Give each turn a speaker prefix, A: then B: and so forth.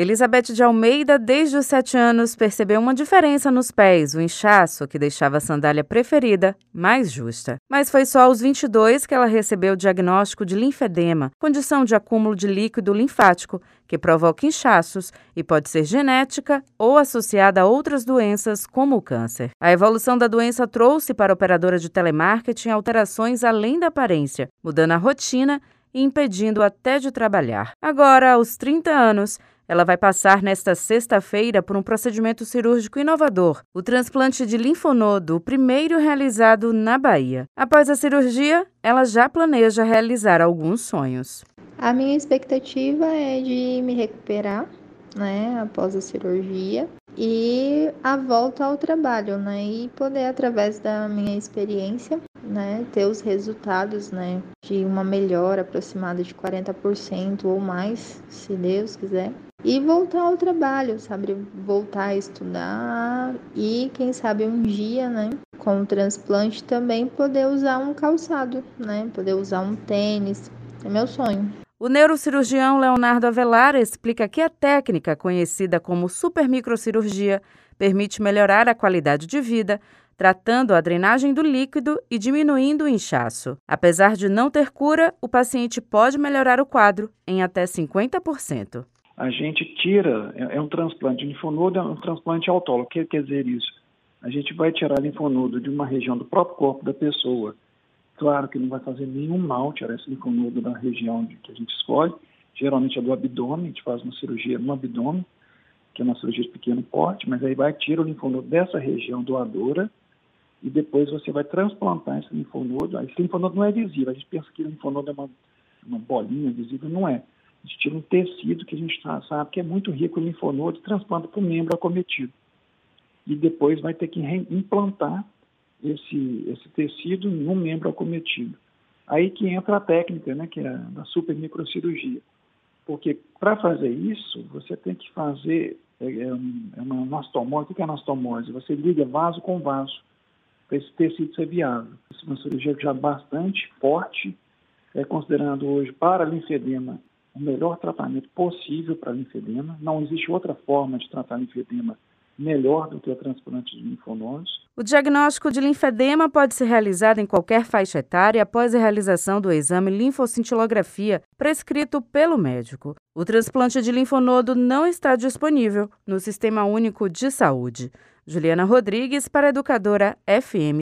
A: Elizabeth de Almeida, desde os sete anos, percebeu uma diferença nos pés, o inchaço que deixava a sandália preferida mais justa. Mas foi só aos 22 que ela recebeu o diagnóstico de linfedema, condição de acúmulo de líquido linfático que provoca inchaços e pode ser genética ou associada a outras doenças, como o câncer. A evolução da doença trouxe para a operadora de telemarketing alterações além da aparência, mudando a rotina e impedindo até de trabalhar. Agora, aos 30 anos, ela vai passar nesta sexta-feira por um procedimento cirúrgico inovador, o transplante de linfonodo, o primeiro realizado na Bahia. Após a cirurgia, ela já planeja realizar alguns sonhos.
B: A minha expectativa é de me recuperar, né, após a cirurgia e a volta ao trabalho, né, e poder através da minha experiência né, ter os resultados, né, de uma melhora aproximada de 40% ou mais, se Deus quiser, e voltar ao trabalho, sabe, voltar a estudar e quem sabe um dia, né, com o transplante também poder usar um calçado, né, poder usar um tênis, é meu sonho.
A: O neurocirurgião Leonardo Avelar explica que a técnica, conhecida como supermicrocirurgia, permite melhorar a qualidade de vida, tratando a drenagem do líquido e diminuindo o inchaço. Apesar de não ter cura, o paciente pode melhorar o quadro em até 50%.
C: A gente tira, é, é um transplante de linfonodo, é um transplante autólogo. O que quer dizer isso? A gente vai tirar linfonodo de uma região do próprio corpo da pessoa. Claro que não vai fazer nenhum mal tirar esse linfonodo da região que a gente escolhe. Geralmente é do abdômen, a gente faz uma cirurgia no abdômen, que é uma cirurgia de pequeno porte, mas aí vai tirar o linfonodo dessa região doadora e depois você vai transplantar esse linfonodo. Esse linfonodo não é visível, a gente pensa que o linfonodo é uma, uma bolinha visível, não é. Tira um tecido que a gente tá, sabe que é muito rico em linfonodo transplanta para o membro acometido. E depois vai ter que implantar esse, esse tecido no membro acometido. Aí que entra a técnica, né, que é a super microcirurgia. Porque para fazer isso, você tem que fazer é, é uma anastomose. O que é anastomose? Você liga vaso com vaso para esse tecido ser viável. Essa é uma cirurgia já bastante forte, é considerando hoje para linfedema o melhor tratamento possível para linfedema. Não existe outra forma de tratar linfedema melhor do que o transplante de linfonodos.
A: O diagnóstico de linfedema pode ser realizado em qualquer faixa etária após a realização do exame linfocintilografia prescrito pelo médico. O transplante de linfonodo não está disponível no Sistema Único de Saúde. Juliana Rodrigues para a Educadora FM